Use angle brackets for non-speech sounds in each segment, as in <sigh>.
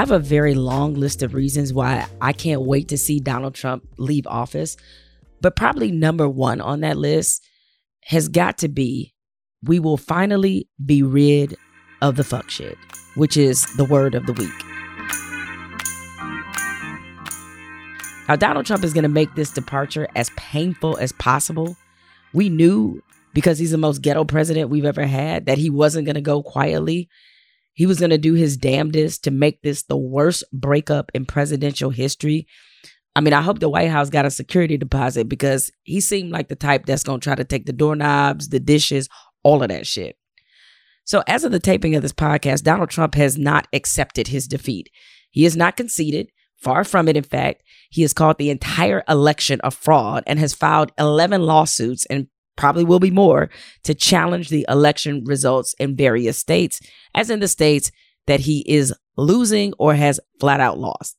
I have a very long list of reasons why I can't wait to see Donald Trump leave office. But probably number one on that list has got to be we will finally be rid of the fuck shit, which is the word of the week. Now, Donald Trump is going to make this departure as painful as possible. We knew because he's the most ghetto president we've ever had that he wasn't going to go quietly. He was going to do his damnedest to make this the worst breakup in presidential history. I mean, I hope the White House got a security deposit because he seemed like the type that's going to try to take the doorknobs, the dishes, all of that shit. So, as of the taping of this podcast, Donald Trump has not accepted his defeat. He has not conceded. Far from it, in fact, he has called the entire election a fraud and has filed 11 lawsuits and probably will be more to challenge the election results in various states, as in the states that he is losing or has flat out lost.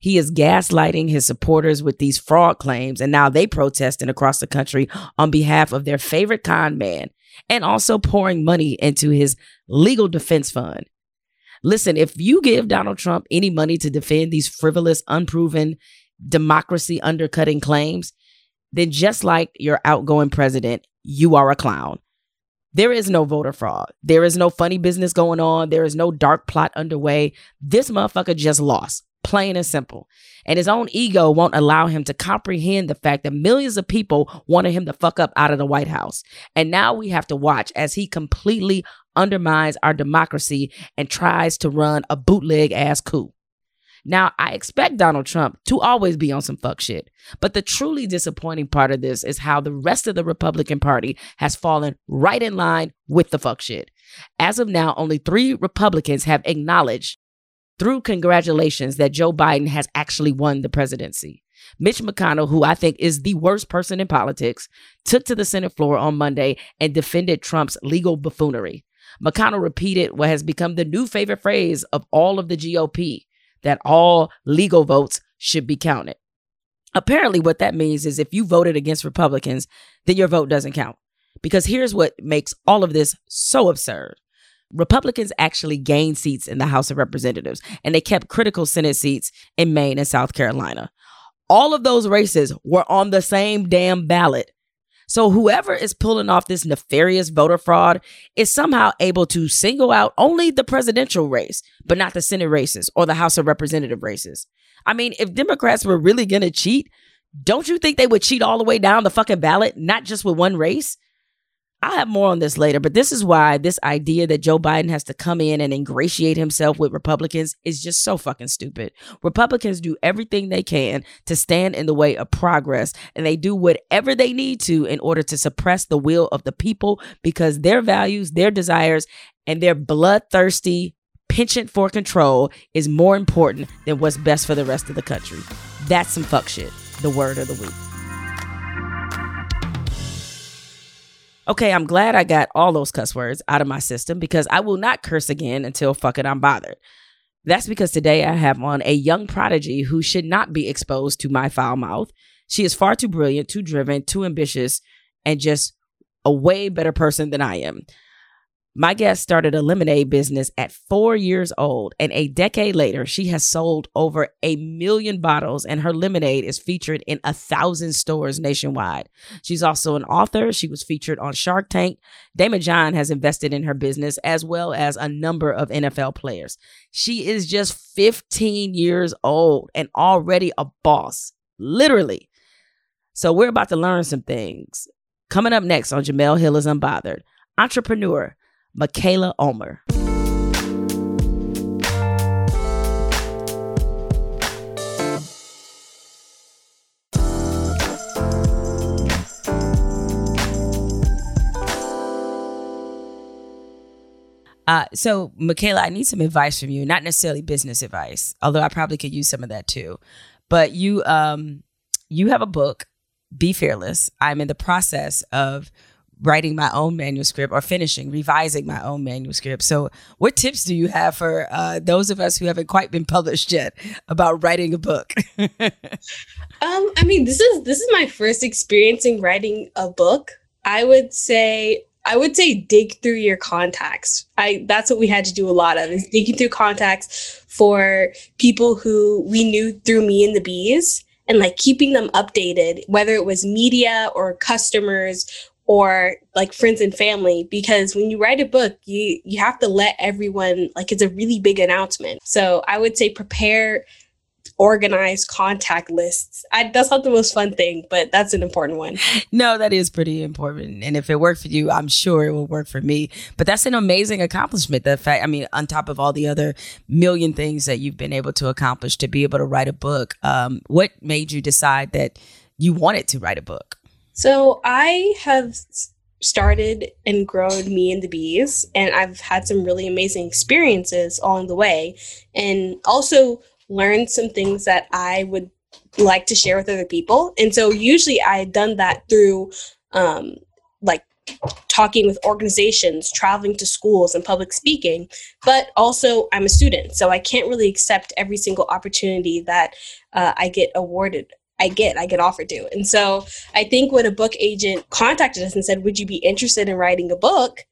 He is gaslighting his supporters with these fraud claims, and now they protesting across the country on behalf of their favorite con man and also pouring money into his legal defense fund. Listen, if you give Donald Trump any money to defend these frivolous, unproven, democracy undercutting claims, then just like your outgoing president, you are a clown. There is no voter fraud. There is no funny business going on. There is no dark plot underway. This motherfucker just lost plain and simple. And his own ego won't allow him to comprehend the fact that millions of people wanted him to fuck up out of the White House. And now we have to watch as he completely undermines our democracy and tries to run a bootleg ass coup. Now, I expect Donald Trump to always be on some fuck shit. But the truly disappointing part of this is how the rest of the Republican Party has fallen right in line with the fuck shit. As of now, only three Republicans have acknowledged through congratulations that Joe Biden has actually won the presidency. Mitch McConnell, who I think is the worst person in politics, took to the Senate floor on Monday and defended Trump's legal buffoonery. McConnell repeated what has become the new favorite phrase of all of the GOP that all legal votes should be counted. Apparently, what that means is if you voted against Republicans, then your vote doesn't count. Because here's what makes all of this so absurd Republicans actually gained seats in the House of Representatives, and they kept critical Senate seats in Maine and South Carolina. All of those races were on the same damn ballot. So whoever is pulling off this nefarious voter fraud is somehow able to single out only the presidential race, but not the Senate races or the House of Representative races. I mean, if Democrats were really going to cheat, don't you think they would cheat all the way down the fucking ballot, not just with one race? I'll have more on this later, but this is why this idea that Joe Biden has to come in and ingratiate himself with Republicans is just so fucking stupid. Republicans do everything they can to stand in the way of progress, and they do whatever they need to in order to suppress the will of the people because their values, their desires, and their bloodthirsty penchant for control is more important than what's best for the rest of the country. That's some fuck shit. The word of the week. Okay, I'm glad I got all those cuss words out of my system because I will not curse again until fucking I'm bothered. That's because today I have on a young prodigy who should not be exposed to my foul mouth. She is far too brilliant, too driven, too ambitious, and just a way better person than I am. My guest started a lemonade business at four years old, and a decade later, she has sold over a million bottles, and her lemonade is featured in a thousand stores nationwide. She's also an author. She was featured on Shark Tank. Daymond John has invested in her business, as well as a number of NFL players. She is just 15 years old and already a boss, literally. So, we're about to learn some things. Coming up next on Jemele Hill is Unbothered, entrepreneur Mikaila Ulmer. Uh, so, Mikaila, I need some advice from you. Not necessarily business advice, although I probably could use some of that too. But you, um, you have a book, Bee Fearless. I'm in the process of writing my own manuscript or finishing revising my own manuscript. So what tips do you have for uh, those of us who haven't quite been published yet about writing a book? <laughs> Um i mean this is this is my first experience in writing a book. I would say I would say dig through your contacts. I that's what we had to do a lot of is digging through contacts for people who we knew through me and the bees and like keeping them updated, whether it was media or customers or like friends and family because when you write a book you you have to let everyone like it's a really big announcement so i would say prepare organized contact lists. I, that's not the most fun thing, but that's an important one. No, that is pretty important. And if it worked for you, I'm sure it will work for me. But that's an amazing accomplishment. The fact, I mean, on top of all the other million things that you've been able to accomplish to be able to write a book, um, what made you decide that you wanted to write a book? So I have started and grown me and the bees and i've had some really amazing experiences along the way and also learned some things that I would like to share with other people. And so usually I had done that through um, like talking with organizations, traveling to schools, and public speaking. But also, I'm a student, so I can't really accept every single opportunity that uh, I get awarded. I get, I get offered to. And so I think when a book agent contacted us and said, Would you be interested in writing a book?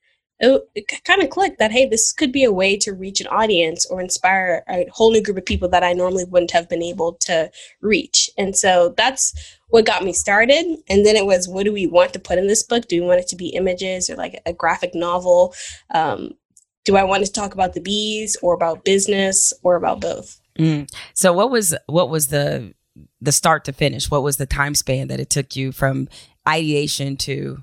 it, it kind of clicked that hey this could be a way to reach an audience or inspire a whole new group of people that i normally wouldn't have been able to reach and so that's what got me started and then it was what do we want to put in this book do we want it to be images or like a graphic novel um, do i want to talk about the bees or about business or about both mm. so what was what was the the start to finish what was the time span that it took you from ideation to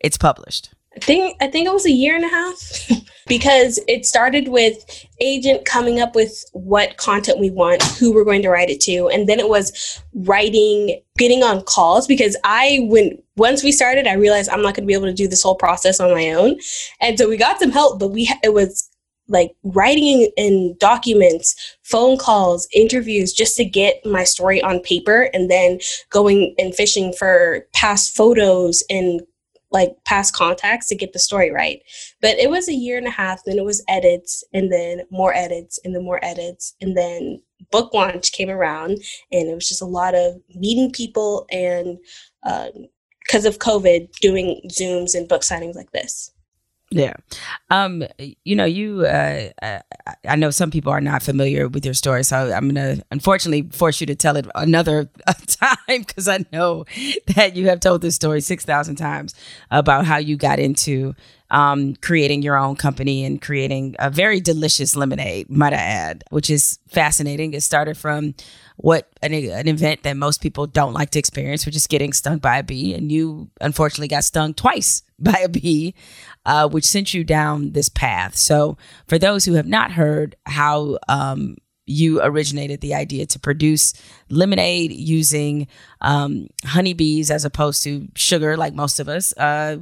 it's published? I think I think it was a year and a half <laughs> because it started with agent coming up with what content we want, who we're going to write it to, and then it was writing, getting on calls because I when once we started, I realized I'm not going to be able to do this whole process on my own, and so we got some help, but we it was like writing in documents, phone calls, interviews just to get my story on paper and then going and fishing for past photos and like past contacts to get the story right. But it was a year and a half, then it was edits, and then more edits, and then more edits, and then book launch came around, and it was just a lot of meeting people and because um, of COVID, doing Zooms and book signings like this. Yeah. Um, you know, you, uh, I, I know some people are not familiar with your story, so I'm going to unfortunately force you to tell it another <laughs> time because I know that you have told this story 6,000 times about how you got into um, creating your own company and creating a very delicious lemonade, might I add, which is fascinating. It started from what an, an event that most people don't like to experience, which is getting stung by a bee. And you unfortunately got stung twice <laughs> by a bee uh, which sent you down this path. So, for those who have not heard how um, you originated the idea to produce lemonade using um, honeybees as opposed to sugar, like most of us, uh,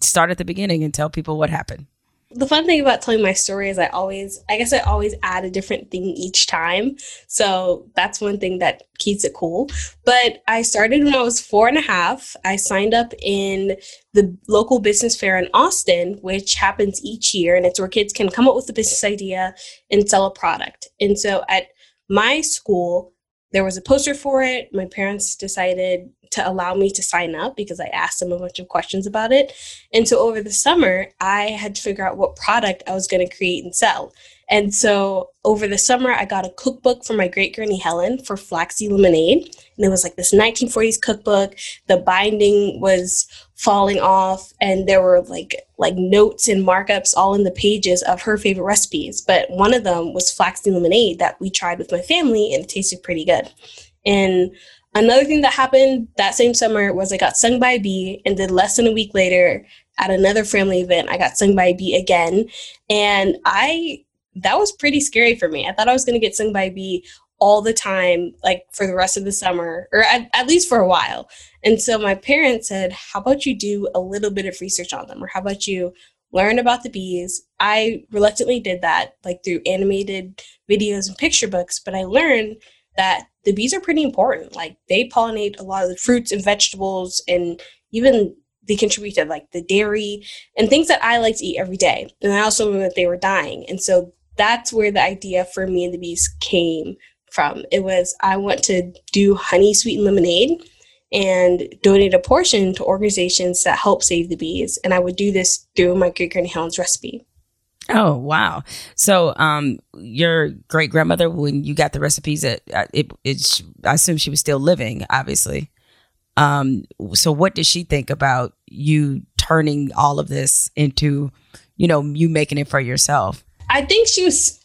start at the beginning and tell people what happened the fun thing about telling my story is I always, I guess I always add a different thing each time. So that's one thing that keeps it cool. But I started when I was four and a half. I signed up in the local business fair in Austin, which happens each year. And it's where kids can come up with a business idea and sell a product. And so at my school, there was a poster for it. My parents decided to allow me to sign up because I asked them a bunch of questions about it. And so over the summer, I had to figure out what product I was going to create and sell. And so over the summer, I got a cookbook from my great granny Helen for flaxseed lemonade. And it was like this 1940s cookbook. The binding was falling off, and there were like like notes and markups all in the pages of her favorite recipes. But one of them was flaxseed lemonade that we tried with my family, and it tasted pretty good. And Another thing that happened that same summer was I got stung by a bee, and then less than a week later, at another family event, I got stung by a bee again. And I, that was pretty scary for me. I thought I was going to get stung by a bee all the time, like for the rest of the summer, or at, at, least for a while. And so my parents said, How about you do a little bit of research on them? Or how about you learn about the bees? I reluctantly did that, like through animated videos and picture books, but I learned that the bees are pretty important. Like they pollinate a lot of the fruits and vegetables, and even they contribute to like the dairy and things that I like to eat every day. And I also knew that they were dying, and so that's where the idea for me and the bees came from. It was I want to do honey sweetened lemonade, and donate a portion to organizations that help save the bees. And I would do this through my great granny Helen's recipe. Oh wow! So, um, your great grandmother, when you got the recipes, it, uh, it, it, I assume she was still living, obviously. Um, so what did she think about you turning all of this into, you know, you making it for yourself? I think she was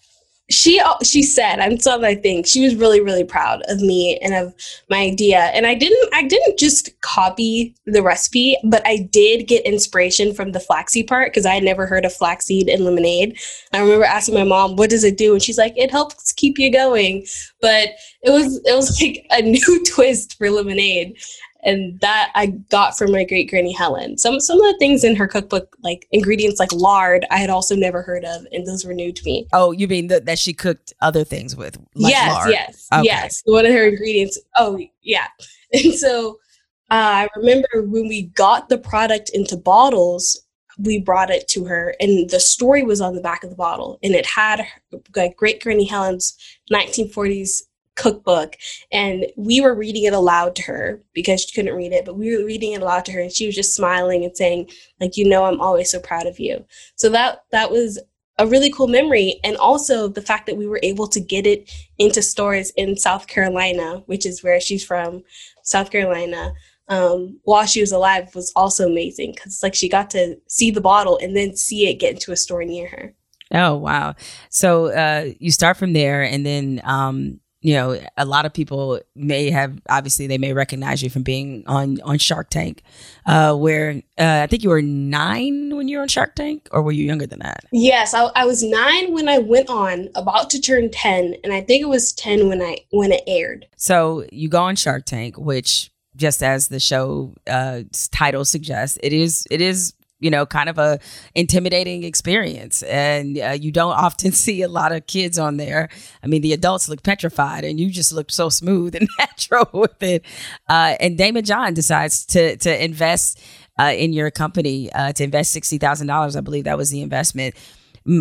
she she said i'm so i think she was really really proud of me and of my idea. And i didn't i didn't just copy the recipe but i did get inspiration from the flaxseed part because i had never heard of flaxseed in lemonade. I remember asking my mom what does it do? And she's like it helps keep you going. But it was it was like a <laughs> new twist for lemonade and that I got from my great granny Helen. Some some of the things in her cookbook, like ingredients like lard, I had also never heard of, and those were new to me. Oh, you mean the, that she cooked other things with? Like yes, lard. yes, okay. yes. One of her ingredients. Oh, yeah. <laughs> And so uh, I remember when we got the product into bottles, we brought it to her, and the story was on the back of the bottle, and it had like Great Granny Helen's 1940s cookbook and we were reading it aloud to her because she couldn't read it but we were reading it aloud to her and she was just smiling and saying like you know i'm always so proud of you so that that was a really cool memory and also the fact that we were able to get it into stores in south carolina which is where she's from south carolina um, while she was alive was also amazing because like she got to see the bottle and then see it get into a store near her Oh wow! So uh, you start from there, and then um, you know, a lot of people may have obviously they may recognize you from being on on Shark Tank, uh, where uh, I think you were nine when you were on Shark Tank, or were you younger than that? Yes, I, I was nine when I went on, about to turn ten, and I think it was ten when I when it aired. So you go on Shark Tank, which just as the show uh, title suggests, it is it is you know, kind of a intimidating experience. And uh, you don't <laughs> often see a lot of kids on there. I mean, the adults look petrified, and you just look so smooth and <laughs> natural with it. Uh, and Daymond John decides to to invest uh, in your company uh, to invest sixty thousand dollars. I believe that was the investment.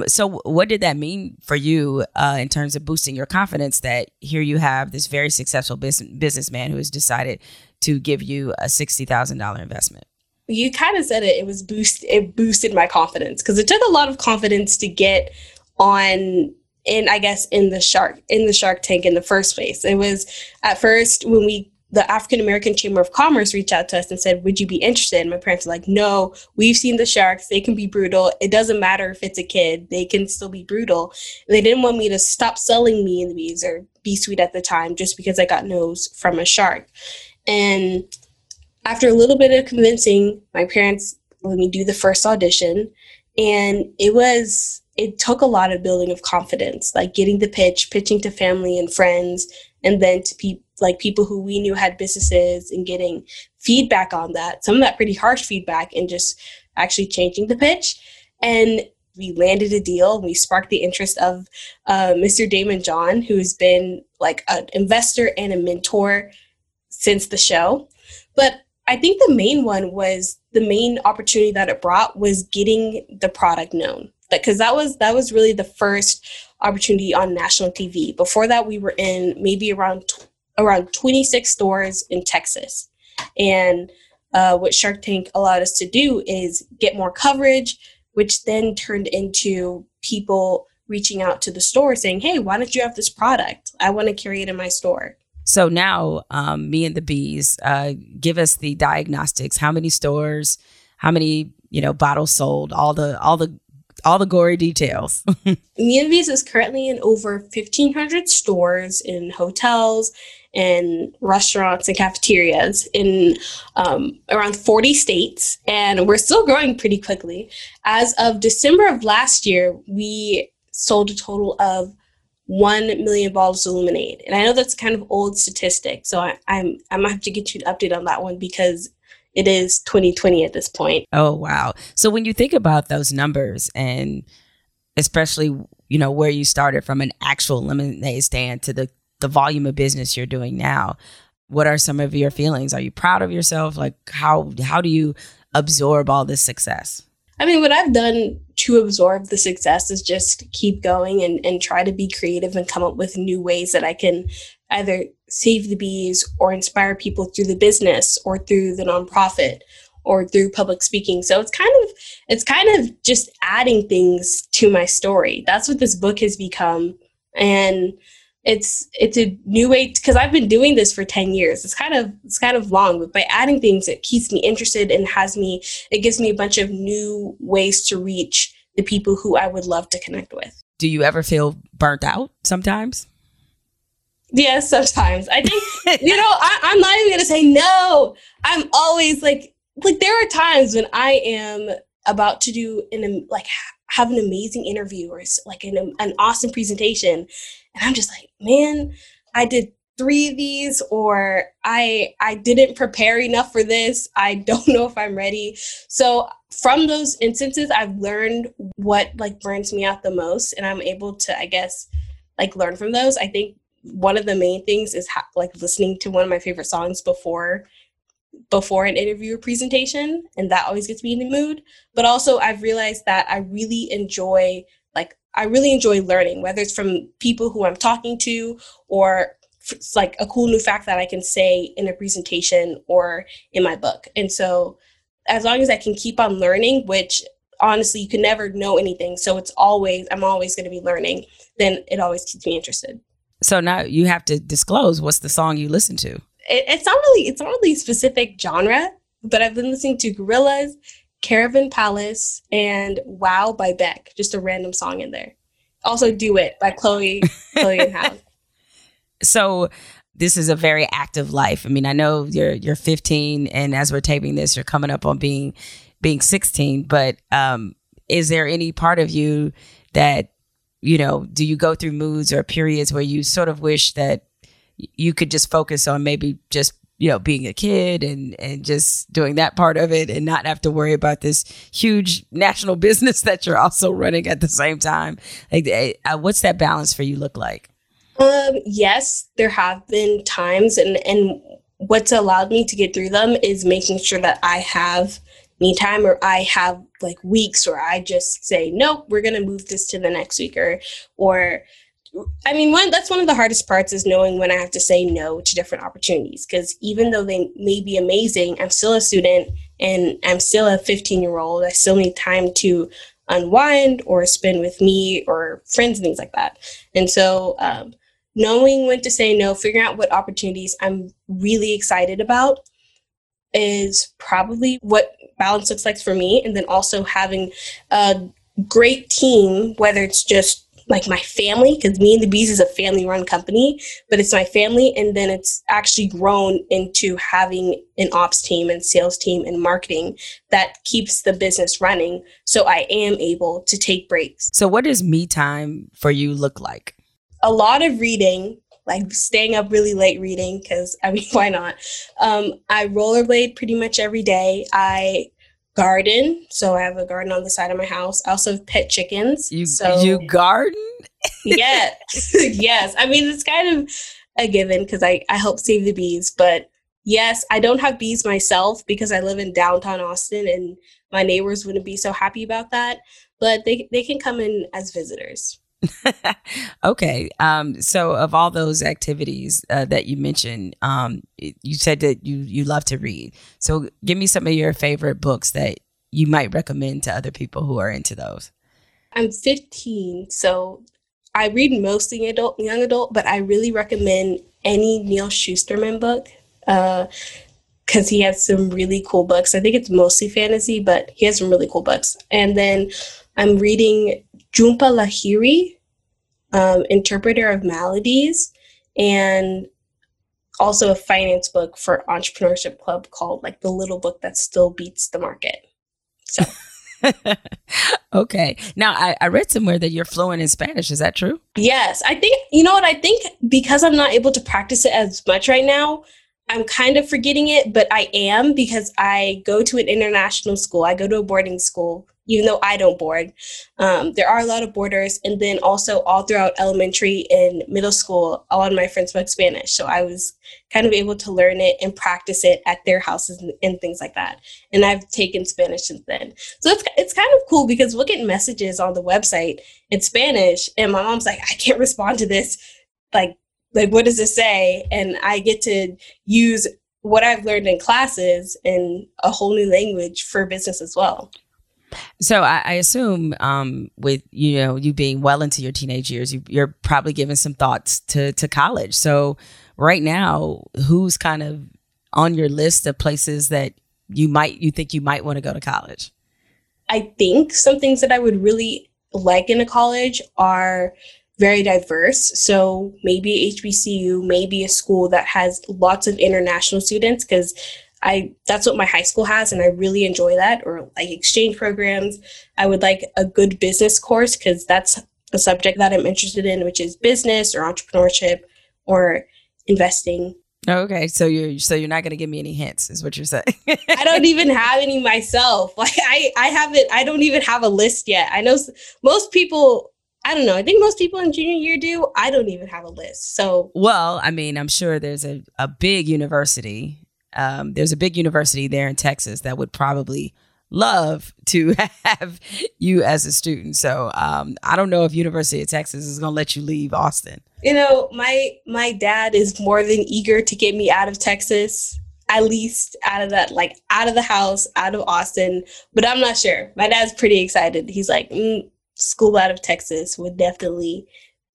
So, what did that mean for you uh, in terms of boosting your confidence that here you have this very successful business businessman who has decided to give you a sixty thousand dollar investment? You kind of said it it was boost it boosted my confidence because it took a lot of confidence to get on in i guess in the shark in the shark tank in the first place. It was at first when we the african american chamber of commerce reached out to us and said would you be interested? And my parents were like no we've seen the sharks. They can be brutal. It doesn't matter if it's a kid. They can still be brutal. They didn't want me to stop selling me the bees or bee sweet at the time just because i got nose from a shark. And after a little bit of convincing, my parents let me do the first audition. And it was, it took a lot of building of confidence, like getting the pitch, pitching to family and friends, and then to people like people who we knew had businesses and getting feedback on that, some of that pretty harsh feedback, and just actually changing the pitch. And we landed a deal. We sparked the interest of uh, Mr. Daymond John, who's been like an investor and a mentor since the show. But I think the main one was the main opportunity that it brought was getting the product known. Because that was that was really the first opportunity on national TV. Before that, we were in maybe around around 26 stores in Texas, and uh, what Shark Tank allowed us to do is get more coverage, which then turned into people reaching out to the store saying, "Hey, why don't you have this product? I want to carry it in my store." So now, um, me and the bees, uh, give us the diagnostics. How many stores? How many you know bottles sold? All the all the all the gory details. me and bees is currently in over fifteen hundred stores in hotels and restaurants and cafeterias in um, around 40 states, and we're still growing pretty quickly. As of December of last year, we sold a total of 1 million bottles of lemonade. And I know that's kind of old statistic, so I, I'm I might have to get you an update on that one because it is 2020 at this point. Oh wow! So when you think about those numbers, and especially you know where you started from an actual lemonade stand to the the volume of business you're doing now, what are some of your feelings? Are you proud of yourself? Like how how do you absorb all this success? I mean, what I've done to absorb the success is just keep going and, and try to be creative and come up with new ways that I can either save the bees or inspire people through the business or through the nonprofit or through public speaking. So it's kind of it's kind of just adding things to my story. That's what this book has become. And it's it's a new way because I've been doing this for 10 years. It's kind of it's kind of long, but by adding things it keeps me interested and has me it gives me a bunch of new ways to reach the people who I would love to connect with. Do you ever feel burnt out sometimes? Yes, sometimes. I think you know, I, I'm not even gonna say no. I'm always like like there are times when I am about to do an like have an amazing interview or like an, an awesome presentation. And i'm just like man i did three of these or i i didn't prepare enough for this. I <laughs> don't know if i'm ready. So from those instances i've learned what like burns me out the most and i'm able to i guess like learn from those. I think one of the main things is ha- like listening to one of my favorite songs before before an interview or presentation and that always gets me in the mood. But also i've realized that i really enjoy like i really enjoy learning whether it's from people who i'm talking to or it's like a cool new fact that i can say in a presentation or in my book. And so as long as i can keep on learning which honestly you can never know anything so it's always i'm always going to be learning then it always keeps me interested. So now you have to disclose what's the song you listen to it, it's not really it's not really specific genre, but I've been listening to Gorillaz, Caravan Palace, and Wow by Beck. Just a random song in there. Also, Do It by Chloe, <laughs> Chloe and Halle. So this is a very active life. I mean, I know you're you're 15, and as we're taping this, you're coming up on being being 16. But um, is there any part of you that you know? Do you go through moods or periods where you sort of wish that you could just focus on maybe just you know being a kid and and just doing that part of it and not have to worry about this huge national <laughs> business that you're also running at the same time. Like eh, uh, what's that balance for you look like? Um yes there have been times and and what's allowed me to get through them is making sure that i have me time or i have like weeks where i just say nope we're going to move this to the next week or or I mean, one that's one of the hardest parts is knowing when I have to say no to different opportunities. Because even though they may be amazing, I'm still a student and I'm still a 15 year old. I still need time to unwind or spend with me or friends and things like that. And so, um, knowing when to say no, figuring out what opportunities I'm really excited about is probably what balance looks like for me. And then also having a great team, whether it's just like my family because me and the bees is a family run company but it's my family and then it's actually grown into having an ops team and sales team and marketing that keeps the business running so i am able to take breaks. So what does me time for you look like? A lot of reading like staying up really late reading because i mean <laughs> why not? Um, i rollerblade pretty much every day. I garden. So I have a garden on the side of my house. I also have pet chickens. You so, you garden? yes. <laughs> <laughs> yes. I mean it's kind of a given because I, I help save the bees. But yes, I don't have bees myself because I live in downtown Austin and my neighbors wouldn't be so happy about that. But they they can come in as visitors. <laughs> okay. Um, so of all those activities uh, that you mentioned, um, you said that you you love to read. So give me some of your favorite books that you might recommend to other people who are into those. I'm 15, so I read mostly adult, young adult, but I really recommend any Neal Shusterman book. Uh, because he has some really cool books. I think it's mostly fantasy, but he has some really cool books. And then I'm reading Jhumpa Lahiri, um, interpreter of maladies, and also a finance book for entrepreneurship club called like the little book that still beats the market. So. <laughs> okay. Now, I, I, read somewhere that you're fluent in Spanish. Is that true? Yes. I think, you know what? I think because I'm not able to practice it as much right now, I'm kind of forgetting it, but I am because I go to an international school. I go to a boarding school, even though I don't board. Um, there are a lot of boarders. And then also, all throughout elementary and middle school, a lot of my friends spoke Spanish. So I was kind of able to learn it and practice it at their houses and, and things like that. And I've taken Spanish since then. So it's, it's kind of cool because we'll get messages on the website in Spanish, and my mom's like, I can't respond to this. Like, like what does it say? And I get to use what I've learned in classes in a whole new language for business as well. So I, I assume, um, with you know you being well into your teenage years, you, you're probably giving some thoughts to to college. So right now, who's kind of on your list of places that you might you think you might want to go to college? I think some things that I would really like in a college are very diverse. So maybe HBCU, maybe a school that has lots of international students because I that's what my high school has and I really enjoy that or like exchange programs. I would like a good business course because that's a subject that I'm interested in which is business or entrepreneurship or investing. Oh, okay, so you're so you're not going to give me any hints, is what you're saying. <laughs> I don't even have any myself. <laughs> Like I I haven't I don't even have a list yet. I know most people I don't know. I think most people in junior year do. I don't even have a list. So well, I mean, I'm sure there's a a big university. Um, there's a big university there in Texas that would probably love to <laughs> have you as a student. So um, I don't know if University of Texas is going to let you leave Austin. You know, my my dad is more than eager to get me out of Texas, at least out of that, like out of the house, out of Austin. But I'm not sure. My dad's pretty excited. He's like, mm, school out of Texas would definitely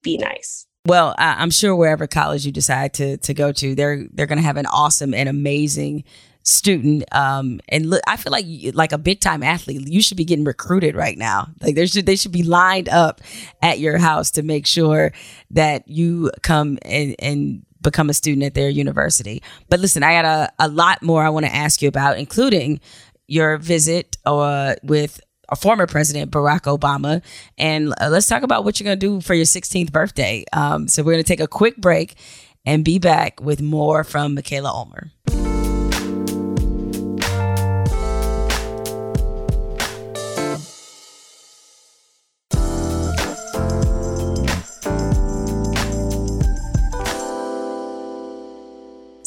be nice. Well, I'm sure wherever college you decide to to go to, they're they're going to have an awesome and amazing student um and look i feel like like a big time athlete you should be getting recruited right now. Like there should they should be lined up at your house to make sure that you come and and become a student at their university. But listen i got a, a lot more i want to ask you about including your visit uh, with a former president Barack Obama, and uh, let's talk about what you're gonna do for your 16th birthday. Um, so we're gonna take a quick break and be back with more from Mikaila Ulmer.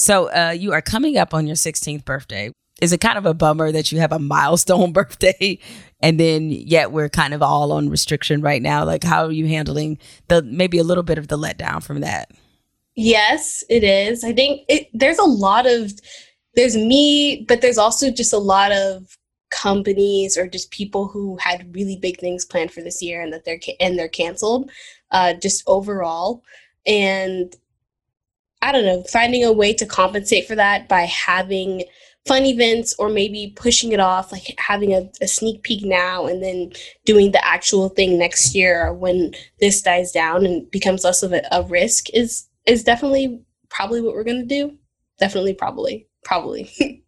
So uh, you are coming up on your 16th birthday. Is it kind of a bummer that you have a milestone <laughs> birthday and then yet we're kind of all on restriction right now? Like how are you handling the maybe a little bit of the letdown from that? Yes, it is. I think it, there's a lot of there's me, but there's also just a lot of companies or just people who had really big things planned for this year and that they're and they're canceled uh, just overall and I don't know, finding a way to compensate for that by having fun events or maybe pushing it off, like having a, a, sneak peek now and then doing the actual thing next year when this dies down and becomes less of a, a risk is is definitely probably what we're gonna do. Definitely, probably, probably.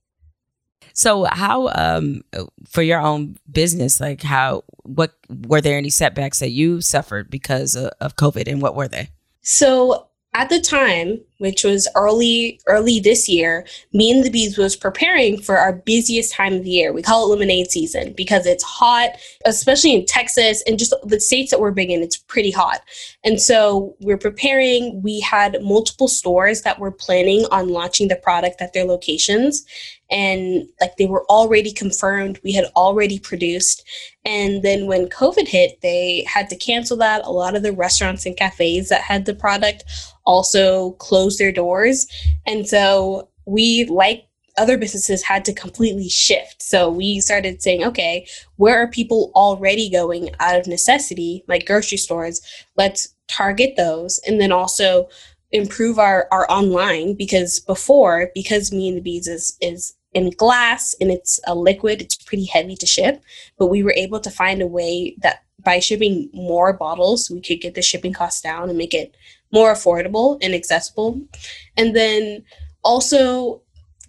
<laughs> so, how um for your own business, like how what were there any setbacks that you suffered because of, of COVID, and what were they? So at the time, which was early early this year, me and the bees was preparing for our busiest time of the year. We call it lemonade season because it's hot, especially in Texas and just the states that we're big in, it's pretty hot. And so we're preparing. We had multiple stores that were planning on launching the product at their locations and like they were already confirmed we had already produced and then when covid hit they had to cancel that a lot of the restaurants and cafes that had the product also closed their doors and so we like other businesses had to completely shift. So we started saying, okay, where are people already going out of necessity, like grocery stores? Let's target those. And then also improve our, our online because before, because me and the bees is, is in glass and it's a liquid, it's pretty heavy to ship. But we were able to find a way that by shipping more bottles, we could get the shipping costs down and make it more affordable and accessible. And then also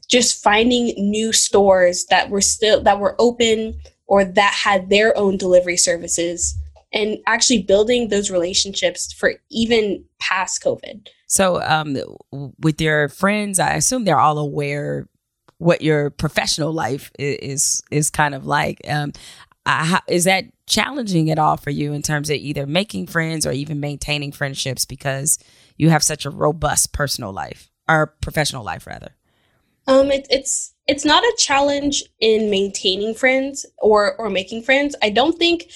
just finding new stores that were still that were open or that had their own delivery services and actually building those relationships for even past COVID. So, um, with your friends, I assume they're all aware what your professional life is is kind of like. Um, uh, is that challenging at all for you in terms of either making friends or even maintaining friendships because you have such a robust personal life or professional life rather? Um, it, it's it's not a challenge in maintaining friends or or making friends. I don't think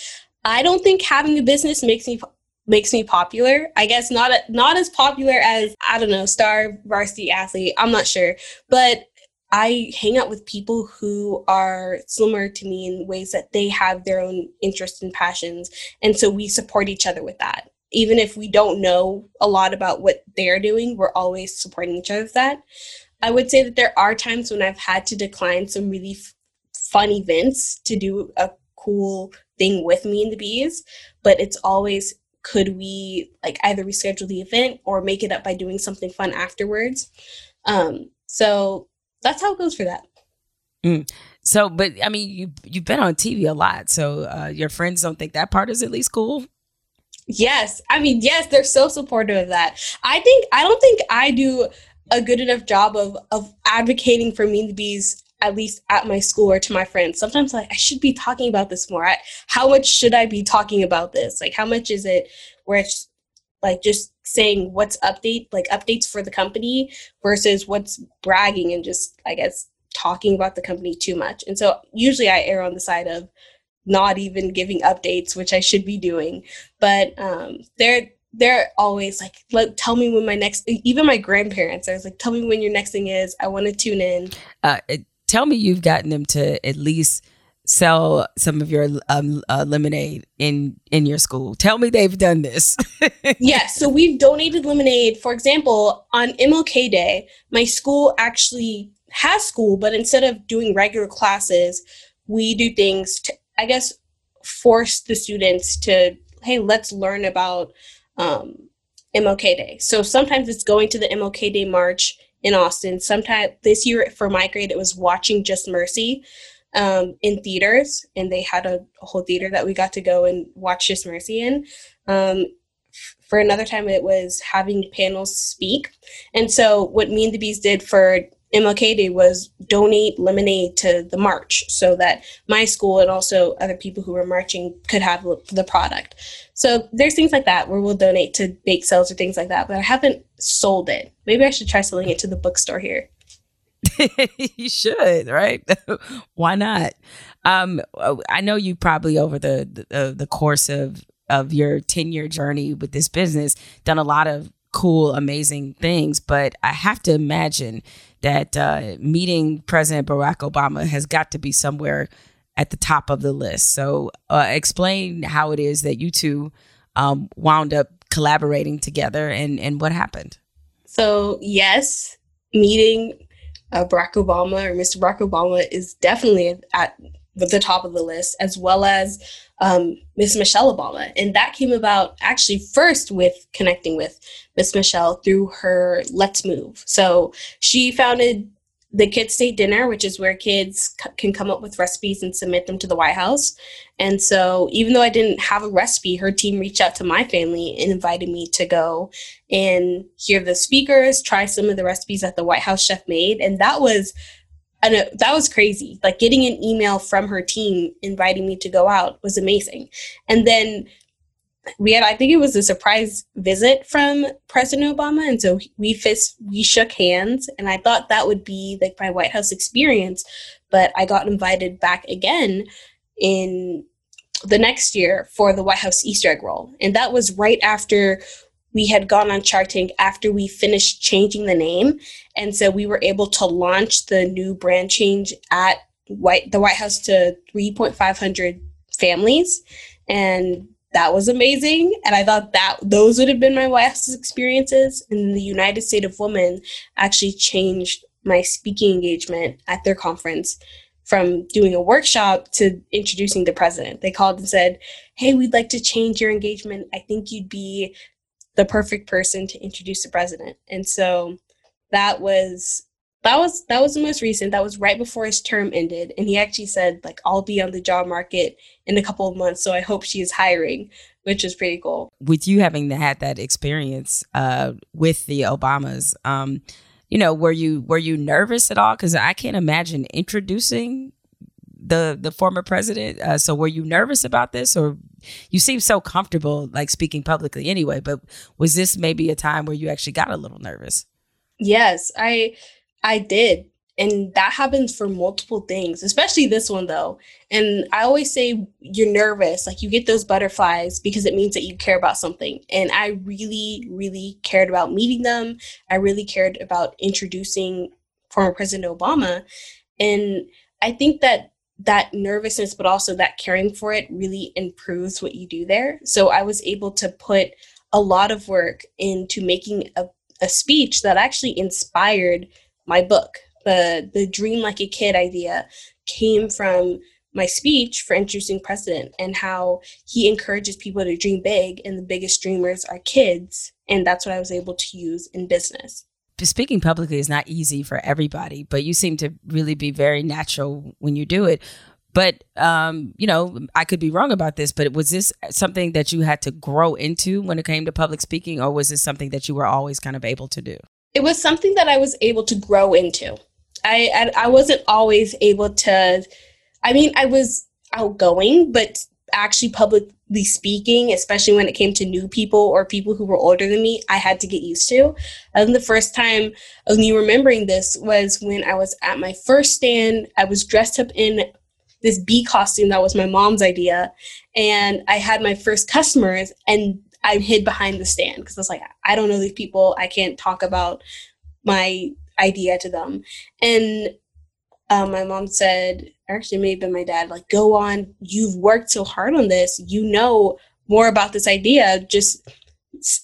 I don't think having a business makes me makes me popular. I guess not not as popular as I don't know, star varsity athlete. I'm not sure, but I hang out with people who are similar to me in ways that they have their own interests and passions. And so we support each other with that. Even if we don't know a lot about what they're doing, we're always supporting each other with that. I would say that there are times when I've had to decline some really f- fun events to do a cool thing with me and the bees, but it's always could we like either reschedule the event or make it up by doing something fun afterwards. Um, so that's how it goes for that. Mm. So, but I mean, you you've been on TV a lot, so uh, your friends don't think that part is at least cool. Yes, I mean, yes, they're so supportive of that. I think I don't think I do a good enough job of of advocating for Me and the Bees at least at my school or to my friends sometimes like i should be talking about this more I, how much should i be talking about this like how much is it where it's like just saying what's update like updates for the company versus what's bragging and just i guess talking about the company too much. And so usually i err on the side of not even giving updates which i should be doing. But um they're they're always like, like tell me when my next even my grandparents i was like tell me when your next thing is. I want to tune in. Uh, it, tell me you've gotten them to at least sell some of your um, uh, lemonade in in your school. Tell me they've done this. <laughs> yes, so we've donated lemonade. For example, on MLK Day, my school actually has school, but instead of doing regular classes, we do things to, I guess, force the students to, hey, let's learn about um, MLK Day. So sometimes it's going to the MLK Day march in Austin. sometimes this year for my grade, it was watching Just Mercy um, in theaters, and they had a, a, whole theater that we got to go and watch Just Mercy in. Um, for another time, it was having panels speak. And so, what Me and the Bees did for MLK Day was donate lemonade to the march so that my school and also other people who were marching could have the product. So there's things like that where we'll donate to bake sales or things like that, but I haven't sold it. Maybe I should try selling it to the bookstore here. <laughs> you should, right? <laughs> Why not? Um, I know you probably over the, the the course of of your 10 year journey with this business done a lot of cool, amazing things. But I have to imagine that uh, meeting President Barack Obama has got to be somewhere at the top of the list. So, uh, explain how it is that you two um, wound up collaborating together and, and what happened. So, yes, meeting uh, Barack Obama or Mr. Barack Obama is definitely at the top of the list, as well as um, Miss Michelle Obama. And that came about actually first with connecting with Miss Michelle through her Let's Move. So she founded the Kids State Dinner, which is where kids c- can come up with recipes and submit them to the White House. And so, even though I didn't have a recipe, her team reached out to my family and invited me to go and hear the speakers, try some of the recipes that the White House chef made. And that was and it, that was crazy. Like getting an email from her team inviting me to go out was amazing. And then we had, I think it was a surprise visit from President Obama, and so we fist, we shook hands, and I thought that would be like my White House experience, but I got invited back again in the next year for the White House Easter egg roll, and that was right after we had gone on Shark Tank after we finished changing the name. And so we were able to launch the new brand change at White the White House to 3.500 families. And that was amazing. And I thought that those would have been my House experiences. And the United State of Women actually changed my speaking engagement at their conference from doing a workshop to introducing the president. They called and said, Hey, we'd like to change your engagement. I think you'd be the perfect person to introduce the president. And so that was that was that was the most recent. That was right before his term ended, and he actually said like I'll be on the job market in a couple of months, so I hope she is hiring, which is pretty cool. With you having had that experience uh, with the Obamas, um, you know, were you were you nervous at all? Because I can't imagine introducing the the former president. Uh, so were you nervous about this, or you seem so comfortable like speaking publicly anyway? But was this maybe a time where you actually got a little nervous? Yes, I I did. and that happens for multiple things, especially this one though. And I always say you're nervous, like you get those butterflies because it means that you care about something. And I really, really cared about meeting them. I really cared about introducing former President Obama. And I think that that nervousness, but also that caring for it really improves what you do there. So I was able to put a lot of work into making a, a speech that actually inspired my book. The the dream like a kid idea came from my speech for introducing president and how he encourages people to dream big and the biggest dreamers are kids. And that's what i was able to use in business. Speaking publicly is not easy for everybody but you seem to really be very natural when you do it. But um, you know i could be wrong about this but was this something that you had to grow into when it came to public speaking or was this something that you were always kind of able to do it was something that i was able to grow into I, I I wasn't always able to. I mean, I was outgoing, but actually publicly speaking, especially when it came to new people or people who were older than me, I had to get used to. And the first time of me remembering this was when I was at my first stand. I was dressed up in this bee costume that was my mom's idea, and I had my first customers, and I hid behind the stand because I was like, I don't know these people. I can't talk about my idea to them. And um, my mom said, actually, maybe my dad, like, go on. You've worked so hard on this. You know more about this idea. Just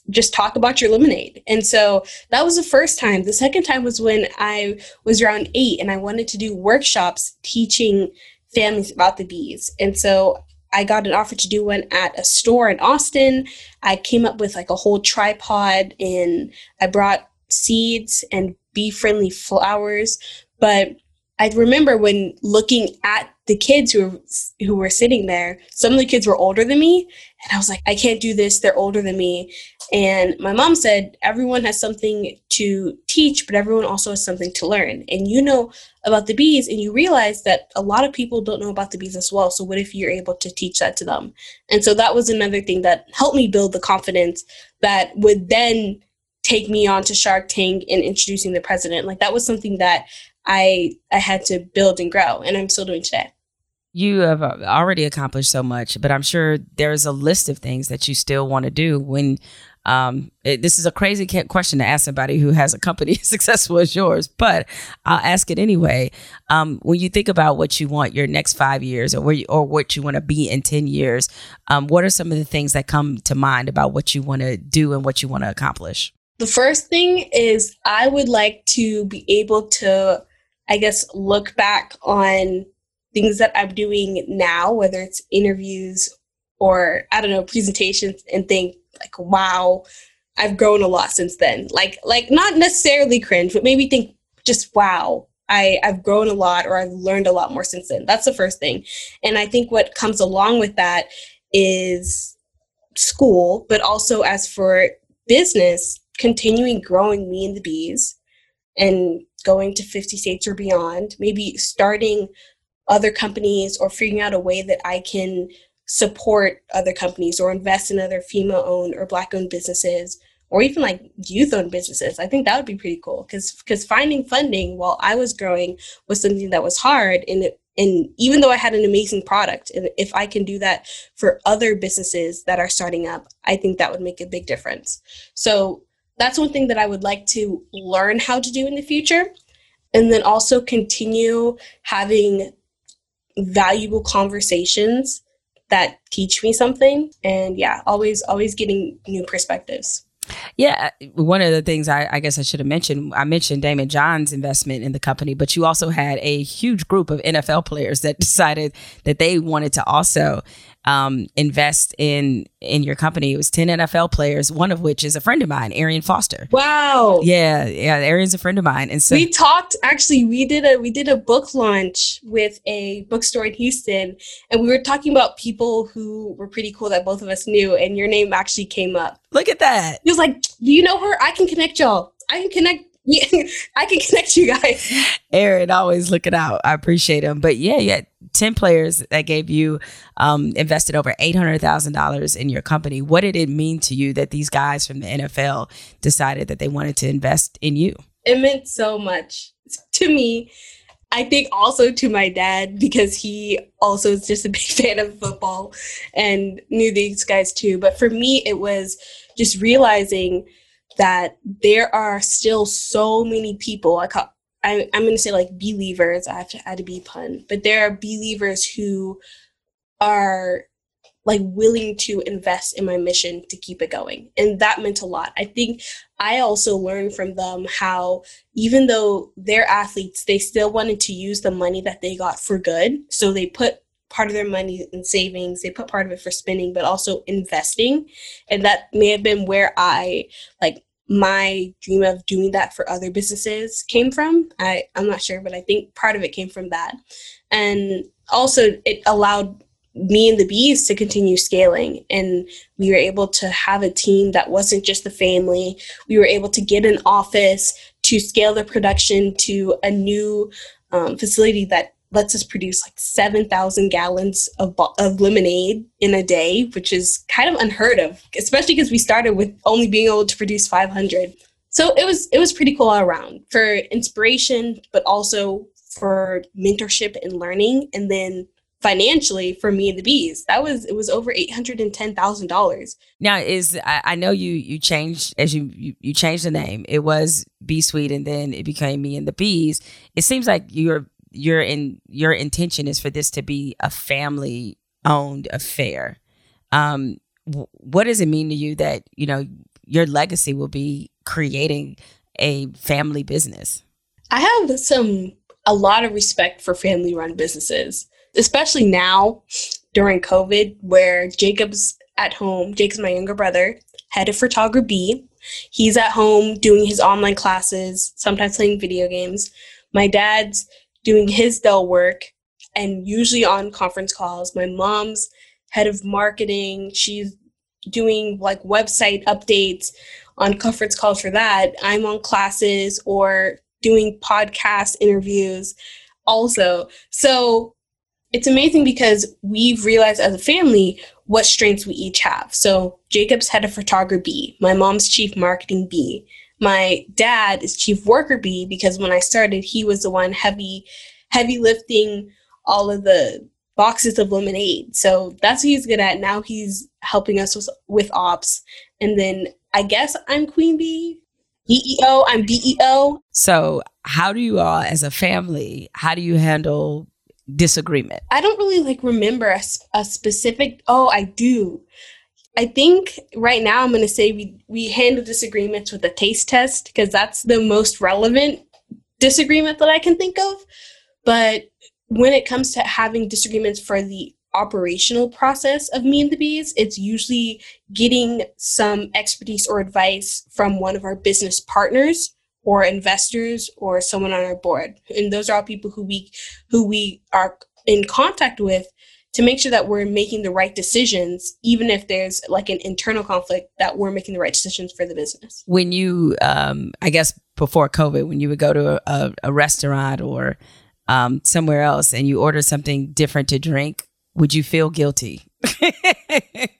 just talk about your lemonade. And so that was the first time. The second time was when I was around eight and I wanted to do workshops teaching families about the bees. And so I got an offer to do one at a store in Austin. I came up with like a whole tripod and I brought seeds and bee friendly flowers. But I remember when looking at the kids who were, who were sitting there, some of the kids were older than me. And I was like, I can't do this. They're older than me. And my mom said, everyone has something to teach, but everyone also has something to learn. And you know about the bees, and you realize that a lot of people don't know about the bees as well. So, what if you're able to teach that to them? And so, that was another thing that helped me build the confidence that would then take me on to Shark Tank and introducing the president. Like that was something that I I had to build and grow, and I'm still doing today. You have uh, already accomplished so much, but I'm sure there's a list of things that you still want to do when. Um, it, this is a crazy question to ask somebody who has a company <laughs> as successful as yours, but I'll ask it anyway. Um, when you think about what you want your next five years, or where you, or what you want to be in ten years, um, what are some of the things that come to mind about what you want to do and what you want to accomplish? The first thing is I would like to be able to, I guess, look back on things that I'm doing now, whether it's interviews or I don't know, presentations and think like, wow, I've grown a lot since then. Like like not necessarily cringe, but maybe think just wow, I, I've grown a lot or I've learned a lot more since then. That's the first thing. And I think what comes along with that is school, but also as for business, continuing growing me and the bees and going to 50 states or beyond, maybe starting other companies or figuring out a way that I can support other companies or invest in other female owned or black owned businesses or even like youth owned businesses. I think that would be pretty cool because because finding funding while I was growing was something that was hard and it, and even though I had an amazing product and if I can do that for other businesses that are starting up, I think that would make a big difference. So that's one thing that I would like to learn how to do in the future. And then also continue having valuable conversations that teach me something. And yeah, always, always getting new perspectives. Yeah, one of the things I, I, guess I should have mentioned, I mentioned Daymond John's investment in the company, but you also had a huge group of NFL players that decided that they wanted to also um, invest in in your company. It was ten NFL players, one of which is a friend of mine, Arian Foster. Wow. Yeah, yeah. Arian's a friend of mine, and so we talked. Actually, we did a we did a book launch with a bookstore in Houston, and we were talking about people who were pretty cool that both of us knew, and your name actually came up. Look at that. He was like, "Do you know her? I can connect y'all. I can connect <laughs> I can connect you guys. Aaron, always looking out. I appreciate him. But yeah, yeah, 10 players that gave you um, invested over $800,000 in your company. What did it mean to you that these guys from the NFL decided that they wanted to invest in you? it meant so much to me. I think also to my dad because he also is just a <laughs> big fan of football and knew these guys too. But for me, it was just realizing that there are still so many people. I call, I, am going to say like believers. I have to add a B pun, but there are believers who are like willing to invest in my mission to keep it going. And that meant a lot. I think I also learned from them how even though they're athletes, they still wanted to use the money that they got for good. So they put part of their money in savings, they put part of it for spending, but also investing. And that may have been where I like my dream of doing that for other businesses came from. I, I'm not sure, but I think part of it came from that. And also it allowed me and the bees to continue scaling and we were able to have a team that wasn't just the family we were able to get an office to scale the production to a new um, facility that lets us produce like 7,000 gallons of, of lemonade in a day, which is kind of unheard of, especially because we started with only being able to produce 500. So it was it was pretty cool all around for inspiration, but also for mentorship and learning, and then financially for me and the bees. That was it was over $810000 now is I, I, know you you changed as you, you you changed the name. It was bee sweet and then it became me and the bees. It seems like your your in your intention is for this to be a family owned affair um w- what does it mean to you that you know your legacy will be creating a family business i have some a lot of respect for family run businesses especially now during COVID, where Jacob's at home. Jacob's my younger brother, head of photography. He's at home doing his online classes, sometimes playing video games. My dad's doing his Dell work and usually on conference calls. My mom's head of marketing. She's doing like website updates on conference calls for that. I'm on classes or doing podcast interviews also. So it's amazing because we've realized as a family what strengths we each have. So Jacob's head of photography, my mom's chief marketing B. My dad is chief worker bee because when I started, he was the one heavy, heavy lifting all of the boxes of lemonade. So that's what he's good at. Now he's helping us with, with ops. And then I guess I'm Queen Bee. CEO, I'm BEO. So, how do you all, as a family, how do you handle disagreement? I don't really like remember a, a specific. Oh, I do. I think right now I'm going to say we we handle disagreements with a taste test because that's the most relevant disagreement that I can think of. But when it comes to having disagreements for the operational process of me and the bees, it's usually getting some expertise or advice from one of our business partners or investors or someone on our board. And those are all people who we who we are in contact with to make sure that we're making the right decisions, even if there's like an internal conflict, that we're making the right decisions for the business. When you, um, I guess before COVID, when you would go to a, a restaurant or um, somewhere else and you order something different to drink, would you feel guilty? <laughs>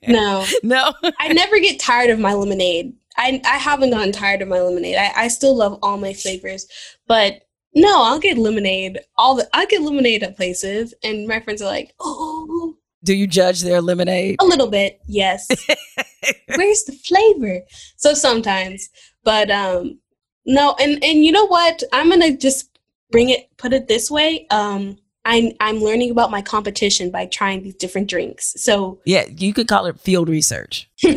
no. No. I never get tired of my lemonade. I I haven't gotten tired of my lemonade. I, I still love all my flavors, but no, I'll get lemonade. All the I get lemonade at places, and my friends are like, "Oh." Do you judge their lemonade? A little bit, yes. <laughs> Where's the flavor? So sometimes, but um, no, and and you know what? I'm gonna just bring it, put it this way. Um, I'm I'm learning about my competition by trying these different drinks. So yeah, you could call it field research. <laughs> All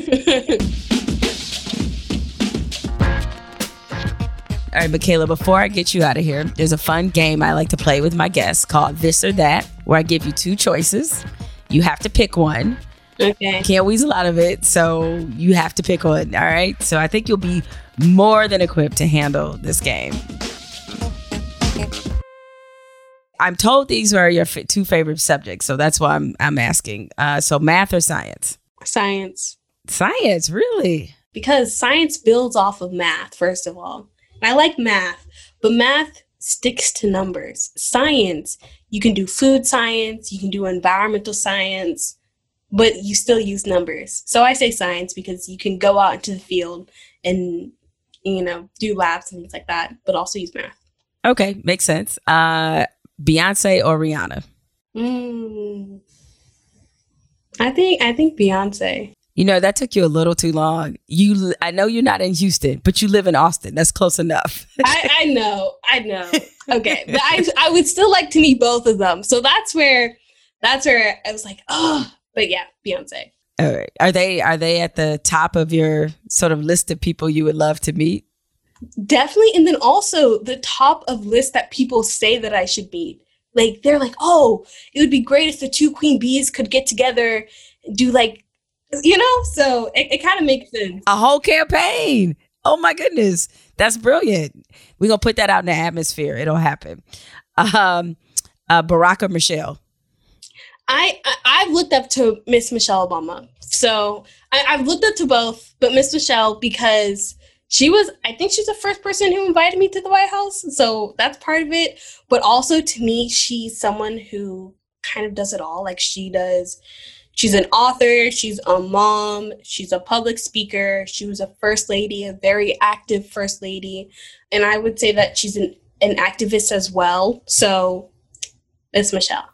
right, Mikaila, before I get you out of here, there's a fun game I like to play with my guests called This or That, where I give you two choices. You have to pick one. Okay. Can't weasel out of it, so you have to pick one. All right. So I think you'll be more than equipped to handle this game. I'm told these are your f- two favorite subjects, so that's why I'm I'm asking. Uh, so math or science? Science. Science, really? Because science builds off of math, first of all. I like math, but math sticks to numbers. Science, you can do food science, you can do environmental science, but you still use numbers. So I say science because you can go out into the field and you know, do labs and things like that, but also use math. Okay, makes sense. Uh, Beyonce or Rihanna? Mm, I think I think Beyonce. You know that took you a little too long. You, I know you're not in Houston, but you live in Austin. That's close enough. <laughs> I, I know, I know. Okay, but I I would still like to meet both of them. So that's where that's where I was like, oh, but yeah, Beyonce. All right. Are they are they at the top of your sort of list of people you would love to meet? Definitely, and then also the top of list that people say that I should meet. Like they're like, oh, it would be great if the two queen bees could get together do like, you know. So it, it kind of makes sense. A whole campaign. Oh my goodness, that's brilliant. We're gonna put that out in the atmosphere. It'll happen. Um, uh, Barack or Michelle? I, I have looked up to Miss Michelle Obama. So I, I've looked up to both, but Miss Michelle because she was I think she's the first person who invited me to the White House. So that's part of it. But also to me, she's someone who kind of does it all. Like she does she's an author, she's a mom, she's a public speaker, she was a first lady, a very active first lady. And I would say that she's an, an activist as well. So it's Michelle.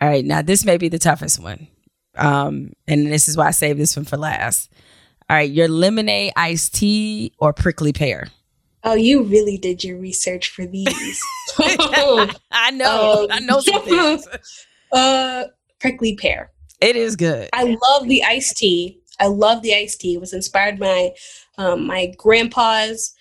All right, now this may be the toughest one. Um, and this is why I saved this one for last. All right, your lemonade iced tea or prickly pear? Oh, you really did your research for these. <laughs> <laughs> I know. Um, I know some things. <laughs> uh, prickly pear. It is good. I love the iced tea. I love the iced tea. It was inspired by um, my grandpa's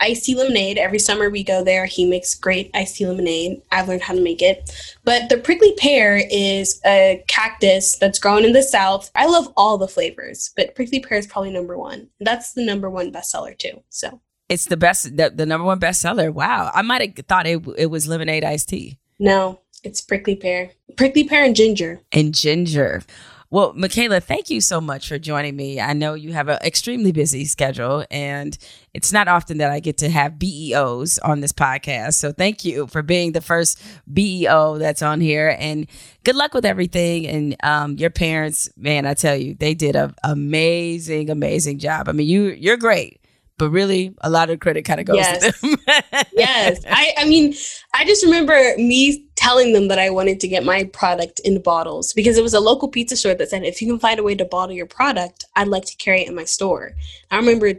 iced tea lemonade. Every summer we go there. He makes great iced tea lemonade. I've learned how to make it. But the prickly pear is a cactus that's grown in the South. I love all the flavors, but prickly pear is probably number one. That's the number one bestseller too. So it's the best, the, the number one bestseller. Wow. I might have thought it, it was lemonade iced tea. No, it's prickly pear. Prickly pear and ginger. And ginger. Well, Mikaila, thank you so much for joining me. I know you have an extremely busy schedule, and it's not often that I get to have BEOs on this podcast. So thank you for being the first BEO that's on here, and good luck with everything. And um, your parents, man, I tell you, they did an amazing, amazing job. I mean, you you're great but really a lot of credit kind of goes yes. to them. <laughs> yes. I, I mean, I just remember me telling them that I wanted to get my product in bottles because it was a local pizza store that said, if you can find a way to bottle your product, I'd like to carry it in my store. I remember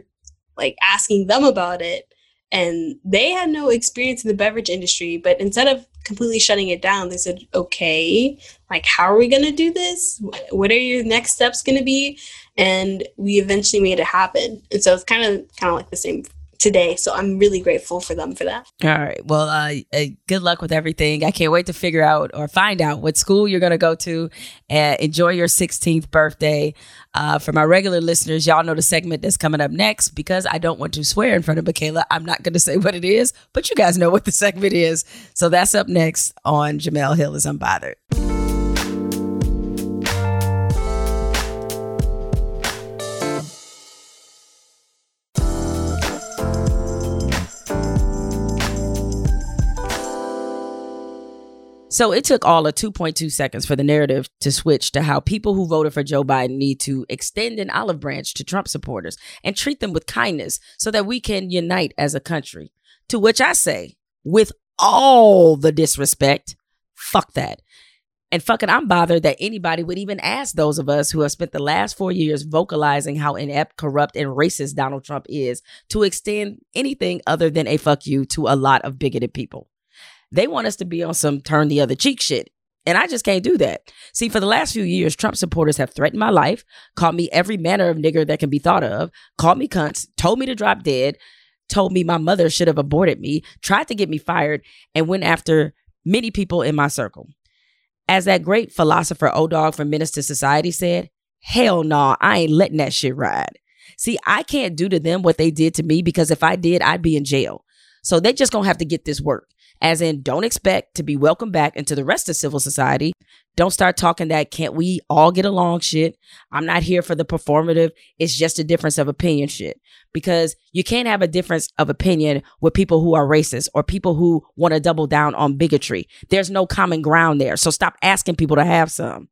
like asking them about it and they had no experience in the beverage industry, but instead of completely shutting it down, they said, okay, like, how are we going to do this? What are your next steps going to be? and we eventually made it happen. And so it's kind of kind of like the same today. So I'm really grateful for them for that. All right. Well, uh, uh, good luck with everything. I can't wait to figure out or find out what school you're going to go to. And enjoy your 16th birthday. Uh, for my regular listeners, y'all know the segment that's coming up next because I don't want to swear in front of Mikaila. I'm not going to say what it is, but you guys know what the <laughs> segment is. So that's up next on Jemele Hill is Unbothered. So it took all of 2.2 seconds for the narrative to switch to how people who voted for Joe Biden need to extend an olive branch to Trump supporters and treat them with kindness so that we can unite as a country. To which I say, with all the disrespect, fuck that. And fucking, I'm bothered that anybody would even ask those of us who have spent the last four years vocalizing how inept, corrupt, and racist Donald Trump is to extend anything other than a fuck you to a lot of bigoted people. They want us to be on some turn the other cheek shit. And I just can't do that. See, for the last few years, Trump supporters have threatened my life, called me every manner of nigger that can be thought of, called me cunts, told me to drop dead, told me my mother should have aborted me, tried to get me fired, and went after many people in my circle. As that great philosopher O Dog from II Society said, hell no, nah, I ain't letting that shit ride. See, I can't do to them what they did to me because if I did, I'd be in jail. So they just gonna have to get this work as in don't expect to be welcomed back into the rest of civil society. Don't start talking that can't we all get along shit. I'm not here for the performative. It's just a difference of opinion shit. Because you can't have a difference of opinion with people who are racist or people who want to double down on bigotry. There's no common ground there. So stop asking people to have some.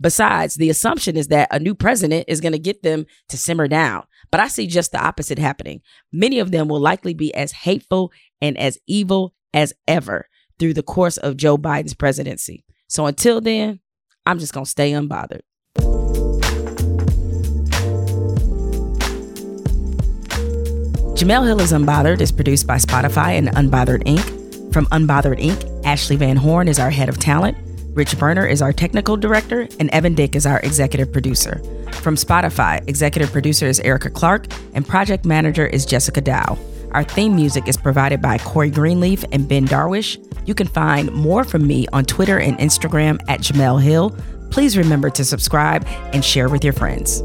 Besides, the assumption is that a new president is going to get them to simmer down. But I see just the opposite happening. Many of them will likely be as hateful and as evil as ever through the course of Joe Biden's presidency. So until then, I'm just going to stay unbothered. Jemele Hill is Unbothered is produced by Spotify and Unbothered Inc. From Unbothered Inc., Ashley Van Horn is our head of talent. Rich Berner is our technical director, and Evan Dick is our executive producer. From Spotify, executive producer is Erica Clark, and project manager is Jessica Dow. Our theme music is provided by Corey Greenleaf and Ben Darwish. You can find more from me on Twitter and Instagram at Jemele Hill. Please remember to subscribe and share with your friends.